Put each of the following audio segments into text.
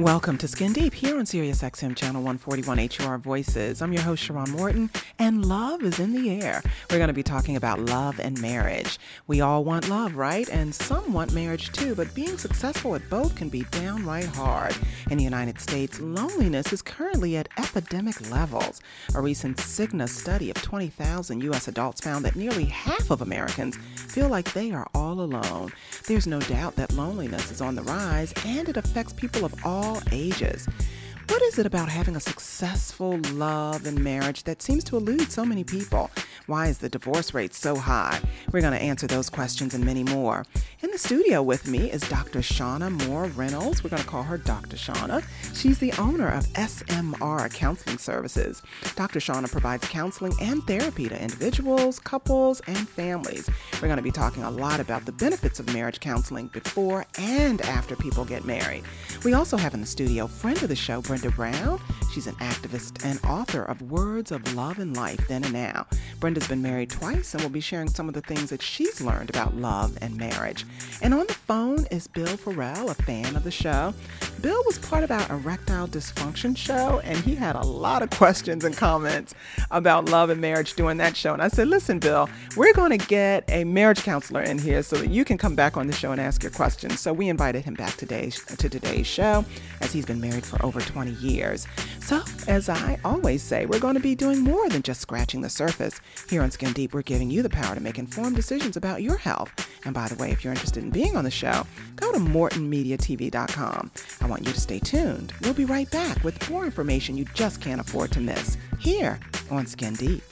Welcome to Skin Deep here on Sirius XM Channel 141 HUR Voices. I'm your host, Sharon Morton, and love is in the air. We're going to be talking about love and marriage. We all want love, right? And some want marriage too, but being successful at both can be downright hard. In the United States, loneliness is currently at epidemic levels. A recent Cigna study of 20,000 U.S. adults found that nearly half of Americans feel like they are all alone. There's no doubt that loneliness is on the rise, and it affects people of all all ages. What is it about having a successful love and marriage that seems to elude so many people? Why is the divorce rate so high? We're going to answer those questions and many more. In studio with me is Dr. Shauna Moore Reynolds. We're going to call her Dr. Shauna. She's the owner of SMR Counseling Services. Dr. Shauna provides counseling and therapy to individuals, couples, and families. We're going to be talking a lot about the benefits of marriage counseling before and after people get married. We also have in the studio friend of the show, Brenda Brown. She's an activist and author of Words of Love and Life Then and Now. Brenda's been married twice and will be sharing some of the things that she's learned about love and marriage. And on the phone is Bill Farrell, a fan of the show. Bill was part of our erectile dysfunction show, and he had a lot of questions and comments about love and marriage during that show. And I said, Listen, Bill, we're going to get a marriage counselor in here so that you can come back on the show and ask your questions. So we invited him back today to today's show as he's been married for over 20 years. So, as I always say, we're going to be doing more than just scratching the surface. Here on Skin Deep, we're giving you the power to make informed decisions about your health. And by the way, if you're interested in being on the show, go to MortonMediaTV.com. I want you to stay tuned. We'll be right back with more information you just can't afford to miss here on Skin Deep.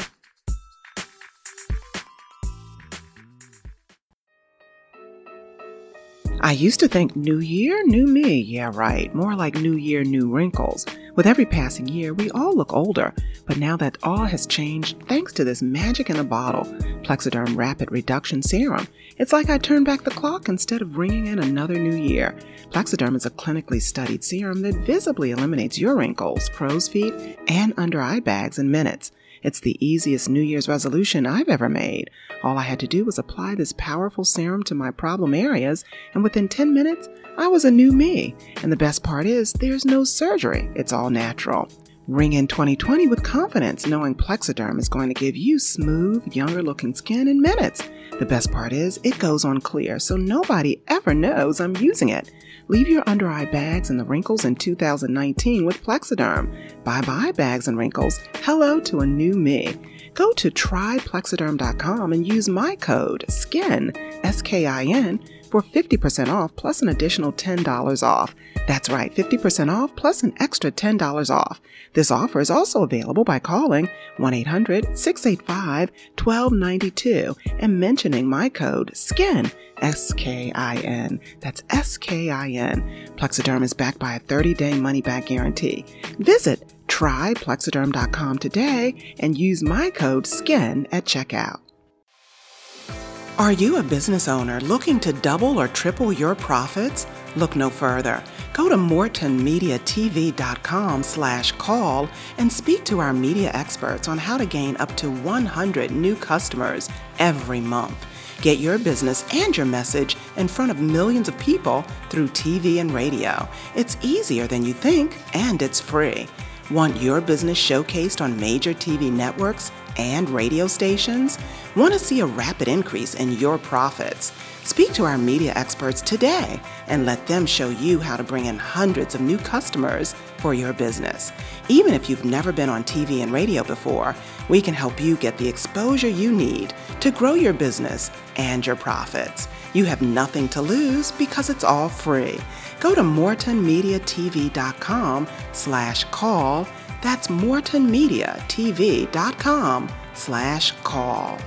I used to think New Year, New Me. Yeah, right. More like New Year, New Wrinkles. With every passing year, we all look older. But now that all has changed thanks to this magic in a bottle, Plexaderm Rapid Reduction Serum, it's like I turned back the clock instead of ringing in another new year. Plexaderm is a clinically studied serum that visibly eliminates your wrinkles, crow's feet, and under eye bags in minutes. It's the easiest New Year's resolution I've ever made. All I had to do was apply this powerful serum to my problem areas, and within 10 minutes, I was a new me. And the best part is, there's no surgery, it's all natural. Ring in 2020 with confidence, knowing Plexaderm is going to give you smooth, younger looking skin in minutes. The best part is, it goes on clear, so nobody ever knows I'm using it. Leave your under eye bags and the wrinkles in 2019 with Plexaderm. Bye bye bags and wrinkles. Hello to a new me. Go to tryplexaderm.com and use my code SKIN, S K I N, for 50% off plus an additional $10 off. That's right, 50% off plus an extra $10 off. This offer is also available by calling 1 800 685 1292 and mentioning my code SKIN, S K I N. That's S K I N. Plexaderm is backed by a 30 day money back guarantee. Visit tryplexaderm.com today and use my code SKIN at checkout. Are you a business owner looking to double or triple your profits? Look no further. Go to mortonmediatv.com slash call and speak to our media experts on how to gain up to 100 new customers every month. Get your business and your message in front of millions of people through TV and radio. It's easier than you think, and it's free. Want your business showcased on major TV networks and radio stations? Want to see a rapid increase in your profits? Speak to our media experts today and let them show you how to bring in hundreds of new customers for your business. Even if you've never been on TV and radio before, we can help you get the exposure you need to grow your business and your profits. You have nothing to lose because it's all free. Go to mortonmediatv.com slash call. That's mortonmediatv.com slash call.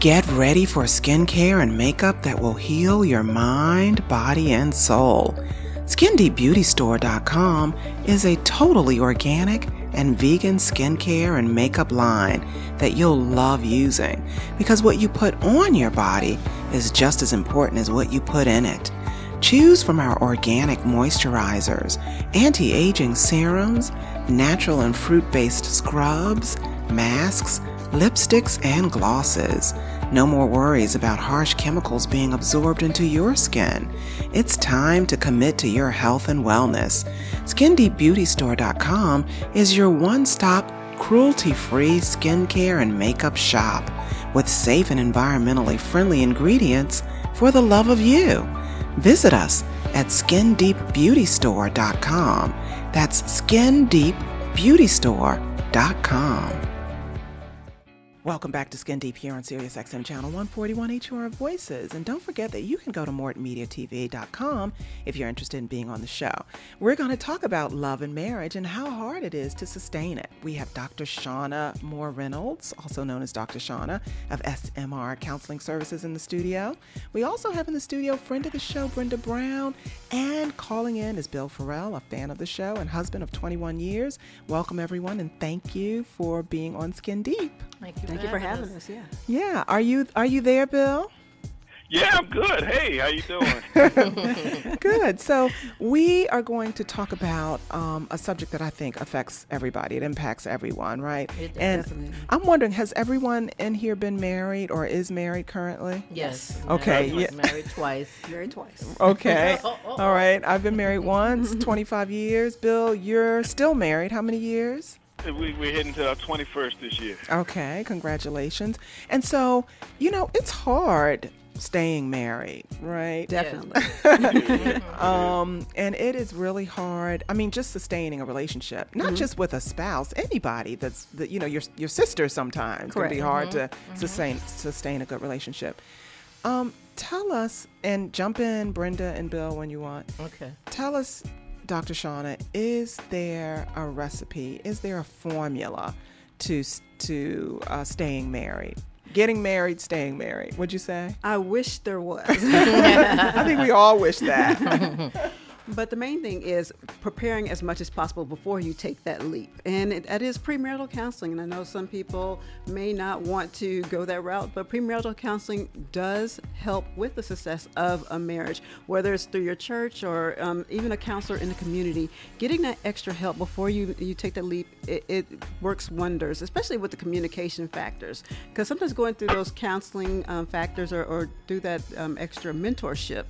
Get ready for skincare and makeup that will heal your mind, body, and soul. SkinDeepBeautyStore.com is a totally organic and vegan skincare and makeup line that you'll love using because what you put on your body is just as important as what you put in it. Choose from our organic moisturizers, anti aging serums, natural and fruit based scrubs, masks, lipsticks, and glosses. No more worries about harsh chemicals being absorbed into your skin. It's time to commit to your health and wellness. SkinDeepBeautyStore.com is your one stop, cruelty free skincare and makeup shop with safe and environmentally friendly ingredients for the love of you. Visit us at SkinDeepBeautyStore.com. That's SkinDeepBeautyStore.com. Welcome back to Skin Deep here on Sirius XM Channel 141 HUR Voices. And don't forget that you can go to MortonMediaTV.com if you're interested in being on the show. We're going to talk about love and marriage and how hard it is to sustain it. We have Dr. Shauna Moore Reynolds, also known as Dr. Shauna of SMR Counseling Services in the studio. We also have in the studio friend of the show, Brenda Brown, and calling in is Bill Farrell, a fan of the show and husband of 21 years. Welcome, everyone, and thank you for being on Skin Deep. Thank you. Thank you for having us. Yeah. Yeah. Are you are you there, Bill? Yeah, I'm good. Hey, how you doing? good. So we are going to talk about um, a subject that I think affects everybody. It impacts everyone, right? It and definitely. I'm wondering, has everyone in here been married or is married currently? Yes. Okay, Married, yeah. married twice. Married twice. Okay. Oh, oh, All right. I've been married once, 25 years. Bill, you're still married. How many years? We, we're heading to our 21st this year. Okay, congratulations. And so, you know, it's hard staying married, right? Definitely. Um, and it is really hard. I mean, just sustaining a relationship, not just with a spouse, anybody that's that you know your your sister sometimes can be Correct. hard to sustain sustain a good relationship. Um, tell us and jump in, Brenda and Bill, when you want. Okay. Tell us, Dr. Shauna, is there a recipe? Is there a formula to to uh, staying married? Getting married, staying married. Would you say? I wish there was. I think we all wish that. but the main thing is preparing as much as possible before you take that leap. And it, that is premarital counseling. And I know some people may not want to go that route, but premarital counseling does help with the success of a marriage, whether it's through your church or um, even a counselor in the community. Getting that extra help before you, you take that leap, it, it works wonders, especially with the communication factors. Because sometimes going through those counseling um, factors or, or do that um, extra mentorship,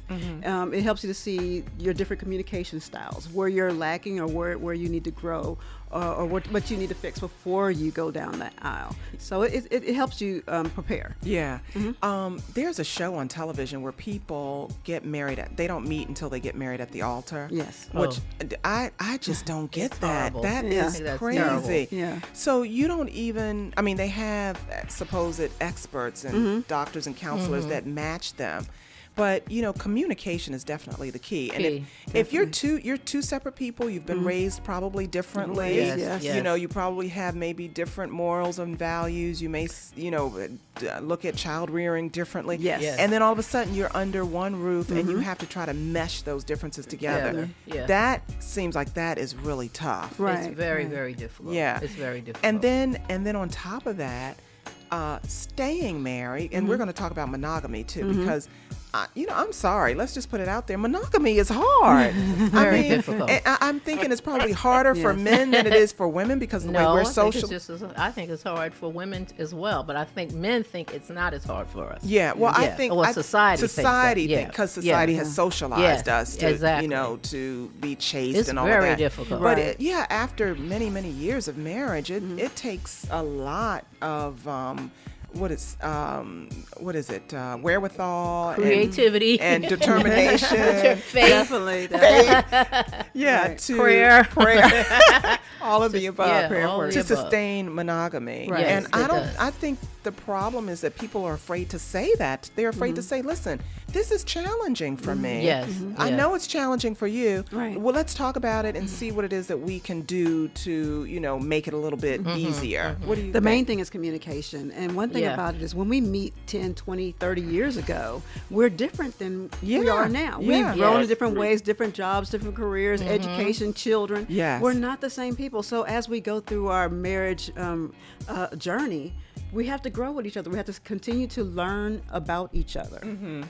um, it helps you to see your different communication styles, where you're lacking or where, where you need to grow. Uh, or what, what you need to fix before you go down that aisle. So it, it, it helps you um, prepare. Yeah. Um, there's a show on television where people get married at they don't meet until they get married at the altar. Yes. Which Oh. I I just don't get It's that. horrible. That Yeah. Is that's crazy. terrible. Yeah. So you don't even I mean they have supposed experts and doctors and counselors that match them. But you know, communication is definitely the key. And Key, if, if you're two you're two separate people, you've been mm-hmm. raised probably differently. Yes, yes. You know, you probably have maybe different morals and values. You may, you know, uh, uh, look at child rearing differently. Yes. Yes. And then all of a sudden you're under one roof and you mm-hmm. have to try to mesh those differences together. Together, yeah. That seems like that is really tough. Right. It's very, right. very difficult. Yeah. It's very difficult. And then and then on top of that, uh, staying married, and Mm-hmm. we're going to talk about monogamy too, mm-hmm. because. Uh, you know, I'm sorry. Let's just put it out there. Monogamy is hard. Very I mean, difficult. I, I'm thinking it's probably harder for men than it is for women because the no, way we're I think social. it's just as, I think it's hard for women as well, but I think men think it's not as hard for us. Yeah, well, I Yeah. think Well, I- society thinks society because Yeah. society has socialized Yes, us to exactly. you know to be chaste It's and all very of that. difficult. But Right. it, yeah, after many many years of marriage, it, Mm-hmm. it takes a lot of um, what is um, what is it uh, wherewithal, Creativity. and, determination. Faith. Definitely. definitely. yeah, Right. to Prayer. prayer, all of the above yeah, prayer all work. to above. sustain monogamy. Right. And I don't does. I think the problem is that people are afraid to say that. They're afraid to say, "Listen, this is challenging for me. Yes, I yes. know it's challenging for you. Right. Well, let's talk about it and see what it is that we can do to, you know, make it a little bit Mm-hmm, easier." What do you The think? main thing is communication. And one thing Yeah. about it is when we meet 10, 20, 30 years ago, we're different than we are now. Yeah. We've grown Yes. in different ways, different jobs, different careers, education, children. Yes. We're not the same people. So as we go through our marriage um, uh, journey, we have to grow with each other. We have to continue to learn about each other.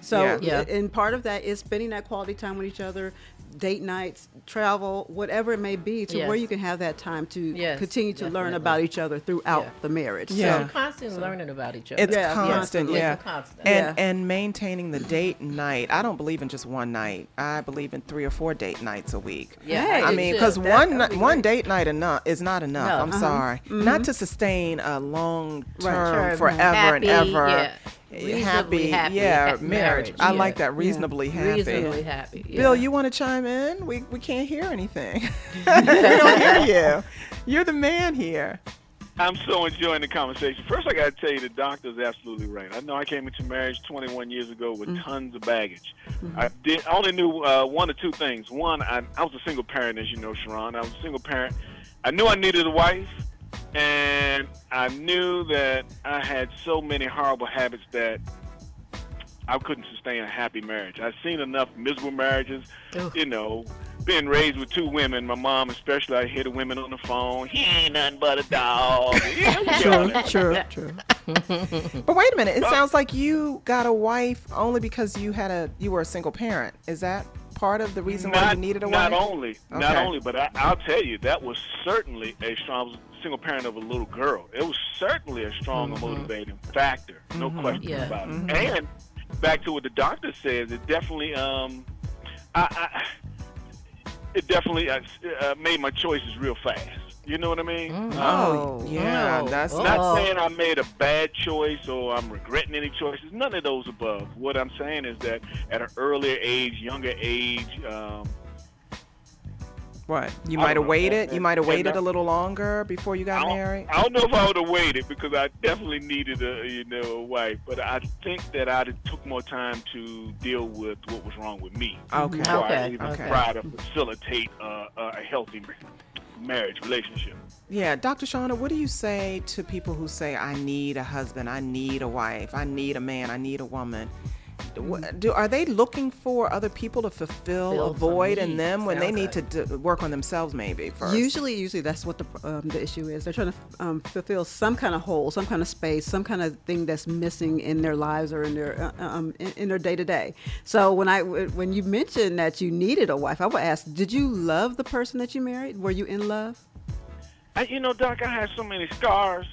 So, Yeah. Yeah. and part of that is spending that quality time with each other, date nights, travel, whatever it may be, to where you can have that time to Yes, continue to learn about each other throughout Yeah. the marriage. Yeah. We're constantly learning about each other. It's Yeah, constant, yeah. yeah. It's constant. And Yeah. and maintaining the date night. I don't believe in just one night. I believe in three or four date nights a week. Yeah, Hey. I mean, because one be one date night enough is not enough. No. I'm Uh-huh. sorry, not to sustain a long term, Term, forever and ever. yeah. Reasonably happy yeah, ha- marriage. marriage, I yeah. like that Yeah. reasonably happy. reasonably happy. yeah. Bill, you want to chime in? We we can't hear anything. we don't hear you. You're the man here. I'm so enjoying the conversation. First, I got to tell you, the doctor's absolutely right. I know I came into marriage 21 years ago with tons of baggage. I did I only knew uh, one or two things. One, I, I was a single parent, as you know, Sharon. I was a single parent. I knew I needed a wife, and I knew that I had so many horrible habits that I couldn't sustain a happy marriage. I've seen enough miserable marriages, Oof. you know, being raised with two women, my mom especially, I hear the women on the phone, he ain't nothing but a dog. You know, True, true, true. But wait a minute. It uh, sounds like you got a wife only because you had a you were a single parent. Is that part of the reason why not, you needed a not wife? only, not only, but I, I'll tell you, that was certainly a strong I was a single parent of a little girl. It was certainly a strong Mm-hmm. motivating factor, no question Yeah. about it. And back to what the doctor says, it definitely, um, I, I, it definitely uh, uh, made my choices real fast. You know what I mean? Mm. Oh, yeah. Oh. That's Oh. Not that's saying I made a bad choice or I'm regretting any choices. None of those above. What I'm saying is that at an earlier age, younger age, um, what you might have don't know. waited. You might have waited that- a little longer before you got don't, married. I don't know if I would have waited because I definitely needed a you know a wife, but I think that I took more time to deal with what was wrong with me. Okay. before I Okay, even okay. try to facilitate uh, a healthy ma- marriage relationship. Yeah, Dr. Shauna, what do you say to people who say, "I need a husband, I need a wife, I need a man, I need a woman"? Wh- Do are they looking for other people to fulfill Fill a void in them when they sounds need to d- work on themselves maybe first? Usually, usually that's what the um, the issue is. They're trying to um, fulfill some kind of hole, some kind of space, some kind of thing that's missing in their lives or in their uh, um, in, in their day to day. So when I when you mentioned that you needed a wife, I would ask, did you love the person that you married? Were you in love? I, you know, Doc, I had so many scars.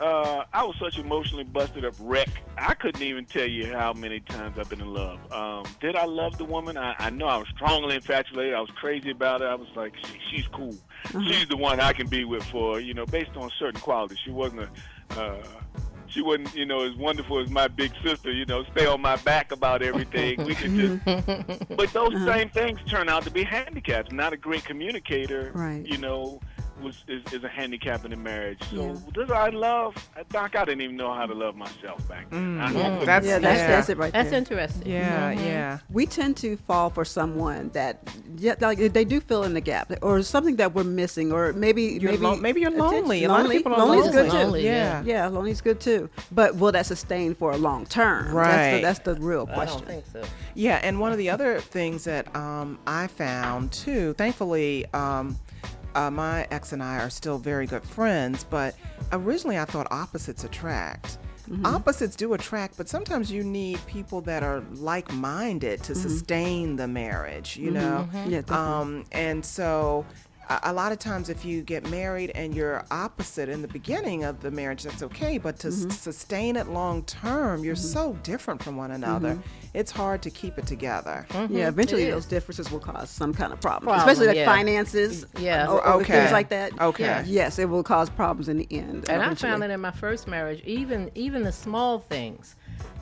Uh, I was such emotionally busted up wreck. I couldn't even tell you how many times I've been in love. Um, did I love the woman? I, I know I was strongly infatuated. I was crazy about her. I was like, she, she's cool. She's the one I can be with for, you know, based on certain qualities. She wasn't a, uh, she wasn't, you know, as wonderful as my big sister, you know, stay on my back about everything. We could just, but those same things turn out to be handicaps. Not a great communicator, Right. you know, was is, is a handicap in a marriage. So Yeah. does I love Doc? I didn't even know how to love myself back then. I- I couldn't- That's yeah, that's, yeah. that's it right That's there. interesting. Yeah, yeah. we tend to fall for someone that yeah, like they do fill in the gap or something that we're missing or maybe You're maybe lo- maybe you're attention- lonely. A lot of lonely. people are lonely's lonely. good too. Lonely, yeah. Yeah, lonely's good too. But will that sustain for a long term? Right. That's the, that's the real I question. I don't think so. Yeah, and one of the other things that um, I found too, thankfully, um, uh, my ex and I are still very good friends, but originally I thought opposites attract. Opposites do attract, but sometimes you need people that are like minded to sustain the marriage, you know? Yeah, definitely. Um, and so a, a lot of times if you get married and you're opposite in the beginning of the marriage, that's okay. But to mm-hmm. s- sustain it long term, you're mm-hmm. so different from one another. Mm-hmm. It's hard to keep it together. Yeah, eventually It those is. differences will cause some kind of problem, Problem, especially like yeah. finances. Yeah. or, or Okay. things like that. Okay. Yeah. Yes, it will cause problems in the end. And I found that in my first marriage, even even the small things,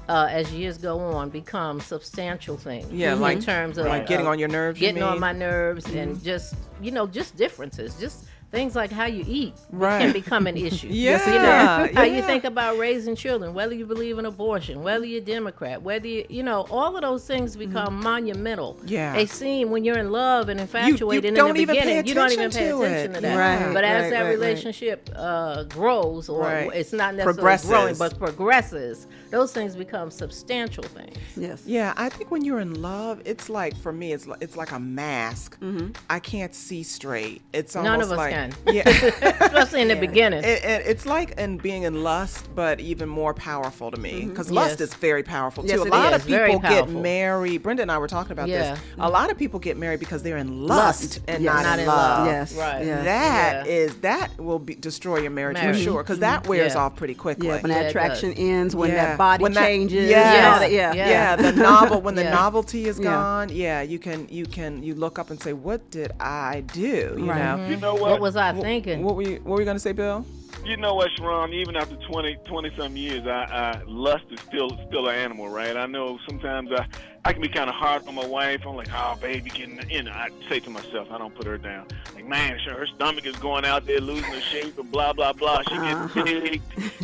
uh, as years go on, become substantial things. Yeah, in like- terms of like getting of on your nerves, getting on my nerves, and just you know, just differences, just things like how you eat Right. can become an issue. Yeah, you know, how you think about raising children, whether you believe in abortion, whether you're Democrat, whether you you know, all of those things become monumental. Mm-hmm. Yeah. they seem when you're in love and infatuated don't in the beginning, you don't even pay to attention it. to that. Right, but as right, that right, right. relationship uh, grows, or Right. it's not necessarily Progresses. growing, but progresses, those things become substantial things. Yes. Yeah, I think when you're in love, it's like for me, it's like, it's like a mask. Mm-hmm. I can't see straight. It's None almost of us like can, Yeah. especially in the beginning. It, it, it's like in being in lust, but even more powerful to me mm-hmm. because lust Yes. is very powerful too. Yes, a lot is. of people get married. Brenda and I were talking about Yeah. this. A lot of people get married because they're in lust, Lust. and Yes. not, Not in in love. love. Yes. Right. Yes. That Yeah. is that will be destroy your marriage, for sure because that mm-hmm. wears Yeah. off pretty quickly. Yeah, when that it attraction ends, when Yeah. that body When that- changes, yes. and yeah. Yeah. yeah, the novel when the novelty is gone, yeah, you can you can you look up and say, what did I do? You know, mm-hmm. You know what? What was I thinking? what were you what were you gonna say, Bill? You know what, Sharon? Even after 20, 20 some years, I, I lust is still still an animal, right? I know sometimes I I can be kind of hard on my wife. I'm like, oh, baby, getting you know. I say to myself, I don't put her down. Like, man, sure, her stomach is going out there losing her shape and blah blah blah. She Uh-huh. gets big.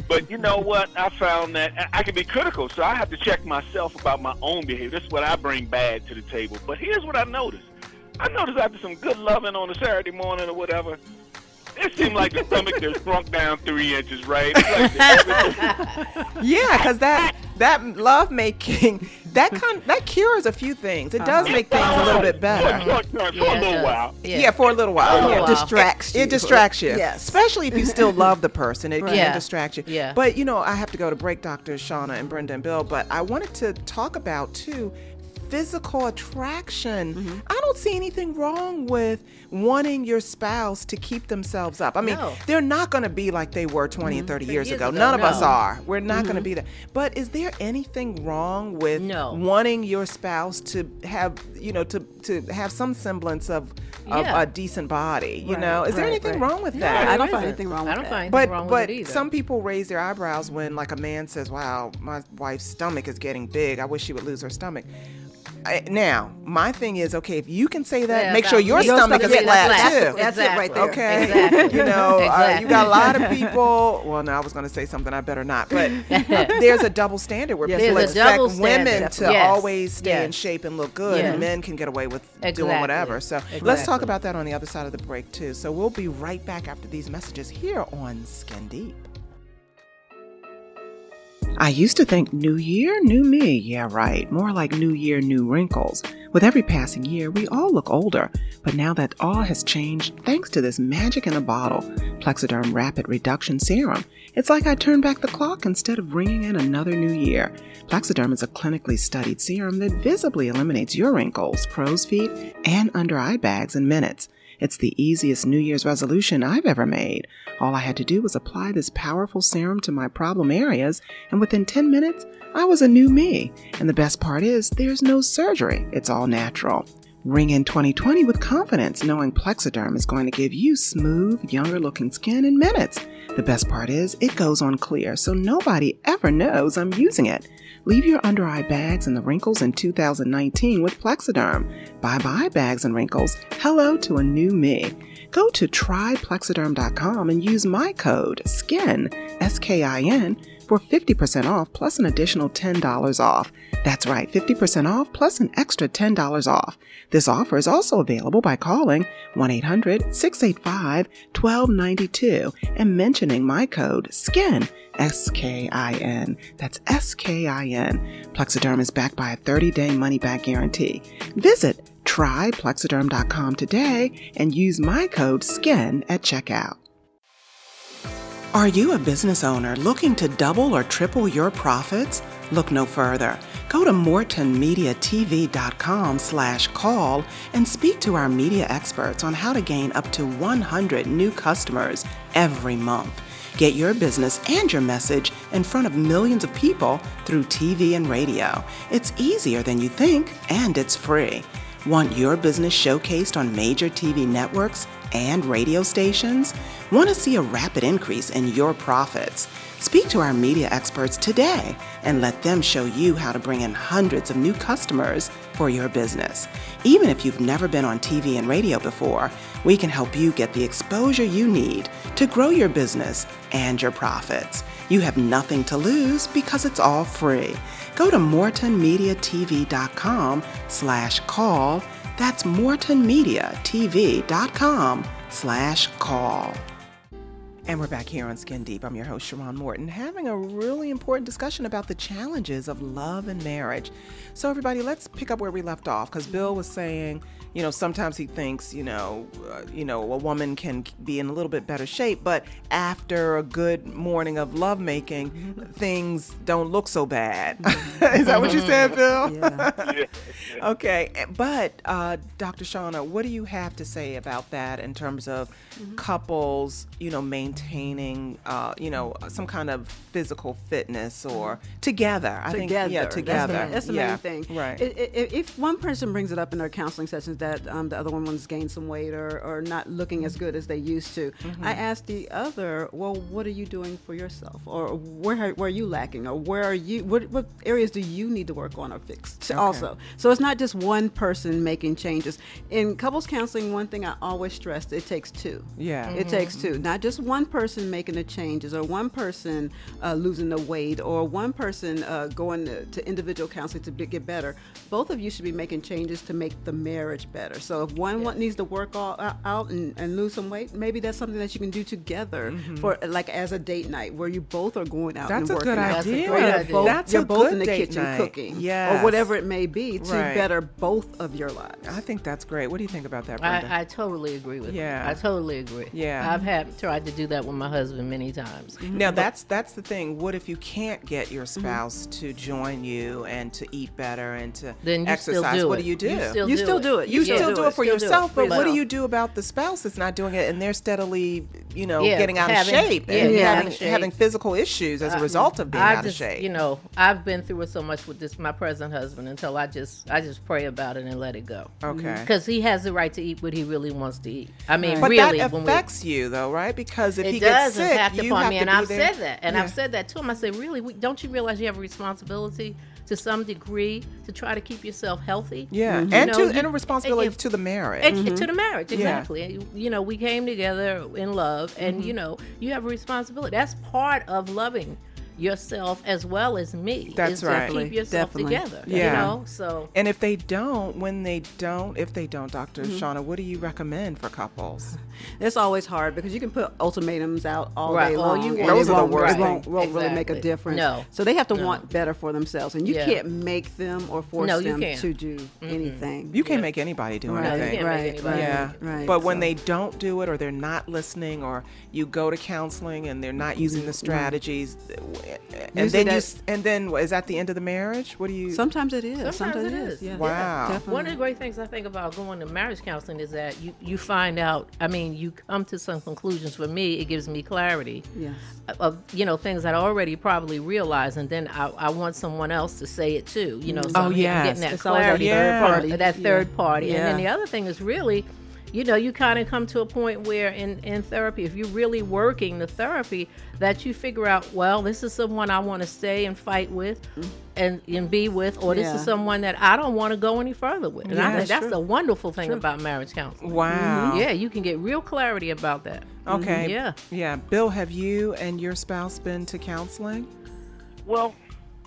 But you know what? I found that I- I can be critical, so I have to check myself about my own behavior. That's what I bring bad to the table. But here's what I noticed. I noticed after some good loving on a Saturday morning or whatever, it seemed like the stomach just shrunk down three inches, right? Like Yeah, because that that love making that kind that cures a few things. It does make things a little bit better. for, for Yeah, a little while. Yeah, for a little while. For a yeah. little It while. distracts you. It distracts you. Yes. Especially if you still love the person. It can Yeah. distract you. Yeah. But, you know, I have to go to break, Dr. Shauna and Brenda and Bill, but I wanted to talk about, too, physical attraction. Mm-hmm. I don't see anything wrong with wanting your spouse to keep themselves up. I mean, No. they're not going to be like they were 20 and 30 years, Years ago. ago, None of us are. We're not going to be that. But is there anything wrong with No. wanting your spouse to have, you know, to, to have some semblance of, of Yeah. a decent body? You Right, know, is there anything right. wrong with No, that? I don't find anything wrong with I don't that. find but anything wrong but with it either. some people raise their eyebrows when like a man says, "Wow, my wife's stomach is getting big. I wish she would lose her stomach." I, now, my thing is, okay, if you can say that, Yeah, make sure your stomach is flat flat. too. That's the- that's it right there. Okay, Exactly. you know, uh, you got a lot of people. Well, no, I was going to say something. I better not. But there's a double standard where Yes, people expect women standard. to Yes. always stay in shape and look good, Yes. and men can get away with doing whatever. So let's talk about that on the other side of the break too. So we'll be right back after these messages here on Skin Deep. I used to think new year, new me. Yeah, right. More like new year, new wrinkles. With every passing year, we all look older. But now that all has changed thanks to this magic in a bottle, Plexaderm Rapid Reduction Serum, it's like I turned back the clock instead of ringing in another new year. Plexaderm is a clinically studied serum that visibly eliminates your wrinkles, crow's feet, and under eye bags in minutes. It's the easiest New Year's resolution I've ever made. All I had to do was apply this powerful serum to my problem areas, and within 10 minutes, I was a new me. And the best part is, there's no surgery, it's all natural. Ring in 2020 with confidence, knowing Plexaderm is going to give you smooth, younger looking skin in minutes. The best part is, it goes on clear, so nobody ever knows I'm using it. Leave your under eye bags and the wrinkles in 2019 with Plexaderm. Bye bye bags and wrinkles. Hello to a new me. Go to tryplexaderm.com and use my code SKIN, S K I N, for 50% off plus an additional $10 off. That's right, 50% off plus an extra $10 off. This offer is also available by calling 1 800 685 1292 and mentioning my code SKIN, S K I N. That's S K I N. Plexaderm is backed by a 30 day money back guarantee. Visit tryplexaderm.com today and use my code SKIN at checkout. Are you a business owner looking to double or triple your profits? Look no further. Go to mortonmediatv.com slash call and speak to our media experts on how to gain up to 100 new customers every month. Get your business and your message in front of millions of people through TV and radio. It's easier than you think, and it's free. Want your business showcased on major TV networks and radio stations? Want to see a rapid increase in your profits? Speak to our media experts today and let them show you how to bring in hundreds of new customers for your business. Even if you've never been on TV and radio before, we can help you get the exposure you need to grow your business and your profits. You have nothing to lose because it's all free. Go to mortonmediatv.com slash call. That's mortonmediatv.com slash call. And we're back here on Skin Deep. I'm your host, Sharon Morton, having a really important discussion about the challenges of love and marriage. So, everybody, let's pick up where we left off because Bill was saying, you know, sometimes he thinks, you know, uh, you know, a woman can be in a little bit better shape, but after a good morning of lovemaking, things don't look so bad. Is that what you said, Bill? Yeah. Okay, but uh, Dr. Shauna, what do you have to say about that in terms of couples, you know, maintaining, uh, you know, some kind of physical fitness or together? I think, together. yeah, That's the- together. That's the, yeah, main thing. Right. I- i- i- If one person brings it up in their counseling sessions that um, the other one one's gained some weight or, or not looking as good as they used to, Mm-hmm. I ask the other, well, what are you doing for yourself? Or where, where are you lacking? Or where are you, what, what areas do you need to work on or fix t- also? So it's not just one person making changes. In couples counseling, one thing I always stress, it takes two. Yeah. It takes two, not just one person making the changes, or one person uh, losing the weight, or one person uh, going to, to individual counseling to be, get better. Both of you should be making changes to make the marriage better. So if one wa- needs to work all uh, out and, and lose some weight, maybe that's something that you can do together for like as a date night where you both are going out That's and a working good out. That's a idea. great Or you're idea. both, That's you're a both good in the kitchen night. cooking, Yes. or whatever it may be, to Right. better both of your lives. I think that's great. What do you think about that, Brenda? I, I totally agree with Yeah. you. I totally agree. Yeah. I've had tried to do that with my husband many times. Now that's that's the thing. What if you can't get your Mm-hmm. spouse to join you and to eat better and to Then you exercise? still do what it. do you do? You still, You do, still it. do it. You Yeah. still do it for Still do it yourself, but what do you do about the spouse that's not doing it and they're steadily, you know, Yeah, getting out having- of shape yeah, and getting out having, shape. having physical issues as a result of being I out just, of shape? you know, I've been through it so much with this my present husband until I just I just pray about it and let it go. okay. Because he has the right to eat what he really wants to eat. I mean, But really, that when we, affects you, though, right? Because if it he does gets impact upon me, and I've there. said that, and Yeah. I've said that to him. I say, really, we, don't you realize you have a responsibility to some degree to try to keep yourself healthy? Yeah, You and know, to you- and a responsibility if- to the marriage. and to the marriage Mm-hmm. Yeah. exactly you know we came together in love and Mm-hmm. you know you have a responsibility that's part of loving yourself as well as me That's is right. to keep yourself Definitely. together Yeah. you know so And if they don't, when they don't, if they don't, doctor Mm-hmm. Shauna, what do you recommend for couples? It's always hard because you can put ultimatums out all Right, day all long. you and want. Those it are the won't- worst It won't, things. won't really make a difference. No. So they have to No. want better for themselves, and you Yeah. can't make them or force No, them can't. to do anything. You can't Yeah. make anybody do Right, No, you anything. can't make right, anybody. right, Yeah, right. but when they don't do it, or they're not listening, or you go to counseling and they're not using the strategies, and. Usually then you, that's- and then what, is that the end of the marriage? What do you? Sometimes it is. Sometimes it it is. is. Yeah. Wow. Definitely. one of the great things I think about going to marriage counseling is that you, you find out, I mean, you come to some conclusions. For me, it gives me clarity Yes. of, you know, things that I already probably realized. And then I, I want someone else to say it too, you know, so mm. Oh, I'm yes. getting that It's always that clarity. third from party. That Yeah. third party. And then the other thing is really, you know, you kind of come to a point where in, in therapy, if you're really working the therapy, that you figure out, well, this is someone I want to stay and fight with and, and be with, or this Yeah. is someone that I don't want to go any further with. And Yeah, I think that's that's the wonderful thing about marriage counseling. wow. Yeah, you can get real clarity about that. Okay. Yeah. Yeah. Bill, have you and your spouse been to counseling? Well,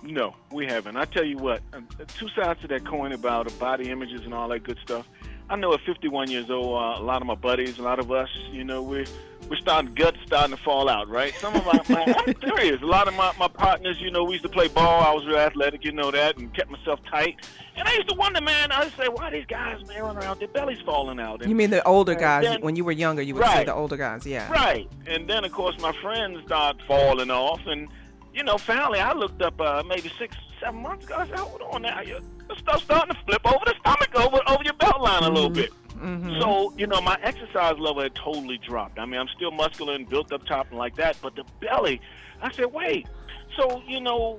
no, we haven't. I tell you what, uh, two sides to that coin about uh, body images and all that good stuff. I know at 51 years old, uh, a lot of my buddies, a lot of us, you know, we're we're starting guts starting to fall out, right? Some of my, my I'm serious. A lot of my, my partners, you know, we used to play ball. I was real athletic, you know that, and kept myself tight. And I used to wonder, man, I used to say, why these guys, man, running around, their bellies falling out. And You mean the older guys? then- when you were younger, you would say the older guys. Yeah. Right. And then, of course, my friends start falling off. And, you know, finally, I looked up uh, maybe six, seven months ago. I said, hold on now. Your stuff's starting to flip over the stomach, over, over your belt line a little bit. Mm-hmm. So, you know, my exercise level had totally dropped. I mean, I'm still muscular and built up top and like that, but the belly, I said, wait. So, you know,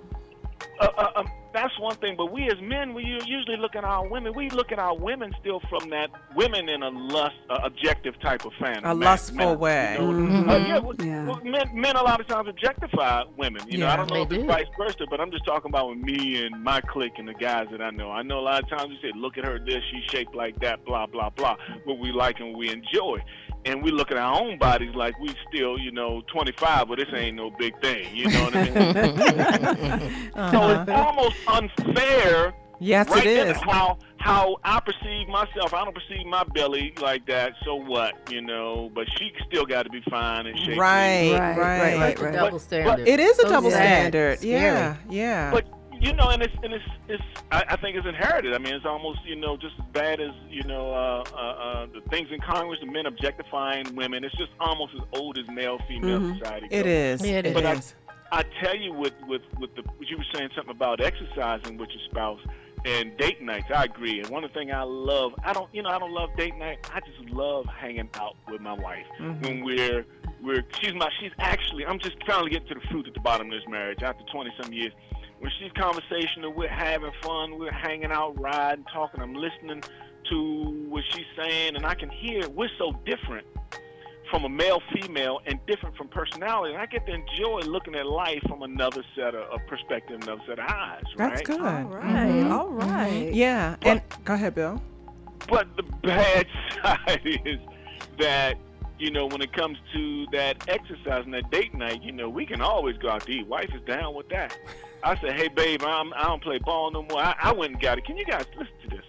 uh, uh, that's one thing. But we as men, we usually look at our women. We look at our women still from that women in a lust, uh, objective type of fan. A lustful way. You know, Mhm. uh, yeah, well, Yeah. well, men, men a lot of times objectify women. You know, Yeah. I don't know They if it's vice versa, but I'm just talking about with me and my clique and the guys that I know. I know a lot of times we say, look at her this, she's shaped like that, blah, blah, blah, what we like and we enjoy. And we look at our own bodies like we still, you know, 25, but this ain't no big thing. You know what I mean? So Uh-huh. it's almost unfair Yes, right it there, is. how how I perceive myself. I don't perceive my belly like that. So what, you know? But she still got to be fine and shapely. Right, Right, right, right, It's a right. double But- standard. It is a So double sad. standard. Scary. Yeah, yeah. But you know, and it's and it's it's. I, I think it's inherited. I mean, it's almost you know just as bad as you know uh, uh, uh, the things in Congress, the men objectifying women. It's just almost as old as male female society. It goes. is. Yeah, it it But I, is. I tell you, with with with the you were saying something about exercising with your spouse and date nights. I agree. And one of the things I love, I don't, you know, I don't love date night. I just love hanging out with my wife when we're we're. She's my. She's actually. I'm just finally getting to the fruit at the bottom of this marriage after 20 some years. When she's conversational, we're having fun. We're hanging out, riding, talking. I'm listening to what she's saying, and I can hear we're so different from a male female and different from personality. And I get to enjoy looking at life from another set of, of perspective, another set of eyes. That's good. All right. Mhm. All right. Yeah. And go ahead, Bill. But the bad side is that you know when it comes to that exercise and that date night, you know we can always go out to eat. Wife is down with that. I said, hey babe, I'm, I don't play ball no more. I, I went and got it. Can you guys listen to this?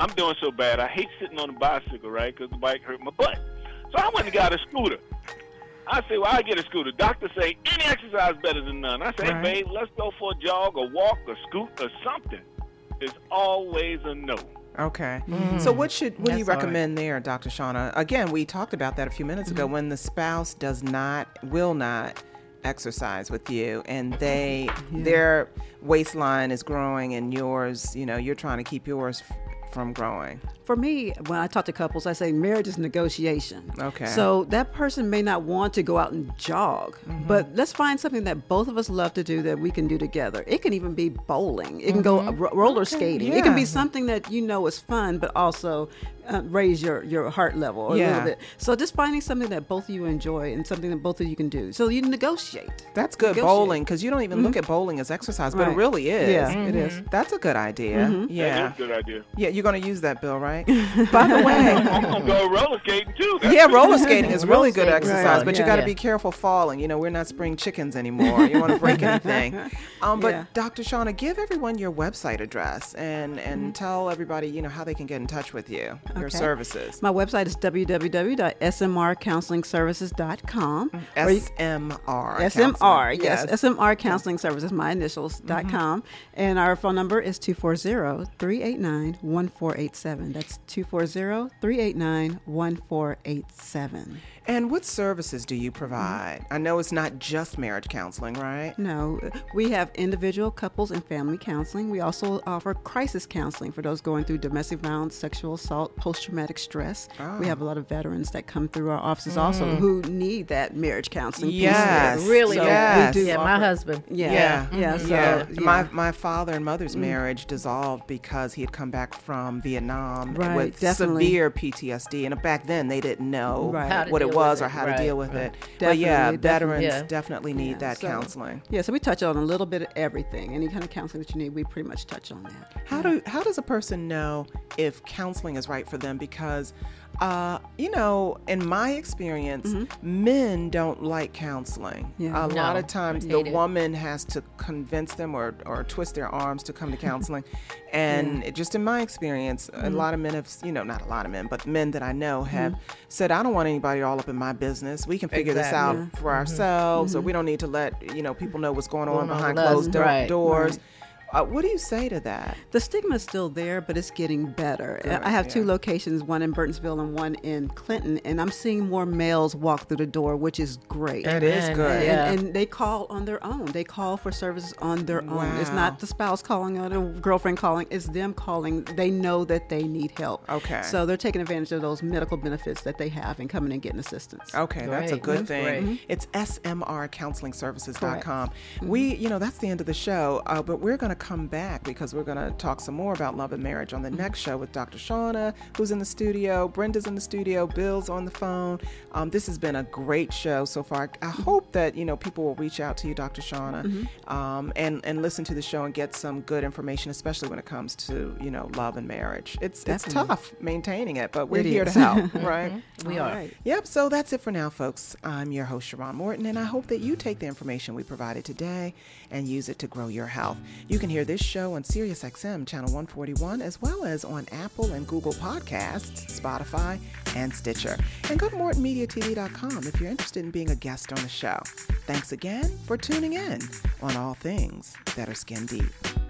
I'm doing so bad. I hate sitting on a bicycle, right? Because the bike hurt my butt. So I went and got a scooter. I say, well, I get a scooter. Doctor say any exercise better than none. I say, hey, Right. babe, let's go for a jog or walk or scoot or something. It's always a no. Okay. Mm. So what should what do you That's all right. recommend there, Dr. Shauna? Again, we talked about that a few minutes mm-hmm. ago when the spouse does not will not exercise with you and they their waistline is growing and yours, you know, you're trying to keep yours f- from growing. For me, when I talk to couples, I say marriage is negotiation. Okay. So that person may not want to go out and jog, mm-hmm. but let's find something that both of us love to do that we can do together. It can even be bowling. It can go mm-hmm. ro- roller skating. It can be something that you know is fun, but also uh, raise your, your heart level a Yeah. little bit. So just finding something that both of you enjoy and something that both of you can do. So you negotiate. That's good Negotiate. bowling because you don't even look at bowling as exercise, but it really is. Yeah, it is. That's a good idea. That Yeah. is a good idea. Yeah, you're going to use that, Bill, right? By the way, I'm gonna go roller skating too. That's yeah, roller skating is really good skating exercise, fun, but you yeah. got to Yeah. be careful falling. You know, we're not spring chickens anymore. You want to break anything. Um, but Yeah. Dr. Shauna, give everyone your website address and and Mm-hmm. tell everybody you know how they can get in touch with you, your services. My website is www.smrcounselingservices.com. you- SMR. SMR, counseling. yes. SMR Counseling Services, my initials, dot Mm-hmm. com. And our phone number is 240 389 1487. That's 240 389 1487. And what services do you Mm-hmm. provide? I know it's not just marriage counseling, right? No, we have individual, couples, and family counseling. We also offer crisis counseling for those going through domestic violence, sexual assault, post traumatic stress. We oh. have a lot of veterans that come through our offices also mm. who need that marriage counseling piece. Yes, Really So good. yes. we do Yeah, my husband. Yeah, Yeah. Mm-hmm. yeah. So, yeah. yeah. My my father and mother's mm. marriage dissolved because he had come back from Vietnam Right, with definitely. severe PTSD, and back then they didn't know Right. What it deal was or it, how to deal with right. it. but yeah, Definitely, definitely. veterans Yeah. definitely need Yeah, that so- counseling. Yeah, so we touch on a little bit of everything. Any kind of counseling that you need, we pretty much touch on that. How do how does a person know if counseling is right for them? Because, uh, you know, in my experience, men don't like counseling. Yeah. A lot of times, the it. woman has to convince them or or twist their arms to come to counseling. and it, just in my experience, a lot of men have, you know, not a lot of men, but men that I know have said, "I don't want anybody all up in my business. We can figure this out Exactly. for ourselves, or we don't need to let you know people know what's going on Going behind with closed do- right, doors." Uh, what do you say to that? The stigma is still there, but it's getting better. Good, I have two locations, one in Burtonsville and one in Clinton, and I'm seeing more males walk through the door, which is great. It is And- good. And, Yeah. and they call on their own. They call for services on their own. It's not the spouse calling or the girlfriend calling. It's them calling. They know that they need help. Okay. So they're taking advantage of those medical benefits that they have and coming and getting assistance. Okay, that's a Great, good that's thing. great. It's smrcounselingservices.com. We, you know, that's the end of the show, uh, but we're going to come back because we're going to talk some more about love and marriage on the next show with Dr. Shauna, who's in the studio, Brenda's in the studio, Bill's on the phone. Um, this has been a great show so far. I hope that, you know, people will reach out to you, Dr. Shauna, um, and, and listen to the show and get some good information, especially when it comes to, you know, love and marriage. It's, it's tough maintaining it, but we're It here is. to help, right? We All are. right. Yep, so that's it for now, folks. I'm your host, Sharon Morton, and I hope that you take the information we provided today and use it to grow your health. You can hear this show on SiriusXM Channel 141, as well as on Apple and Google Podcasts, Spotify, and Stitcher. And go to MortonMediaTV.com if you're interested in being a guest on the show. Thanks again for tuning in on All Things That Are Skin Deep.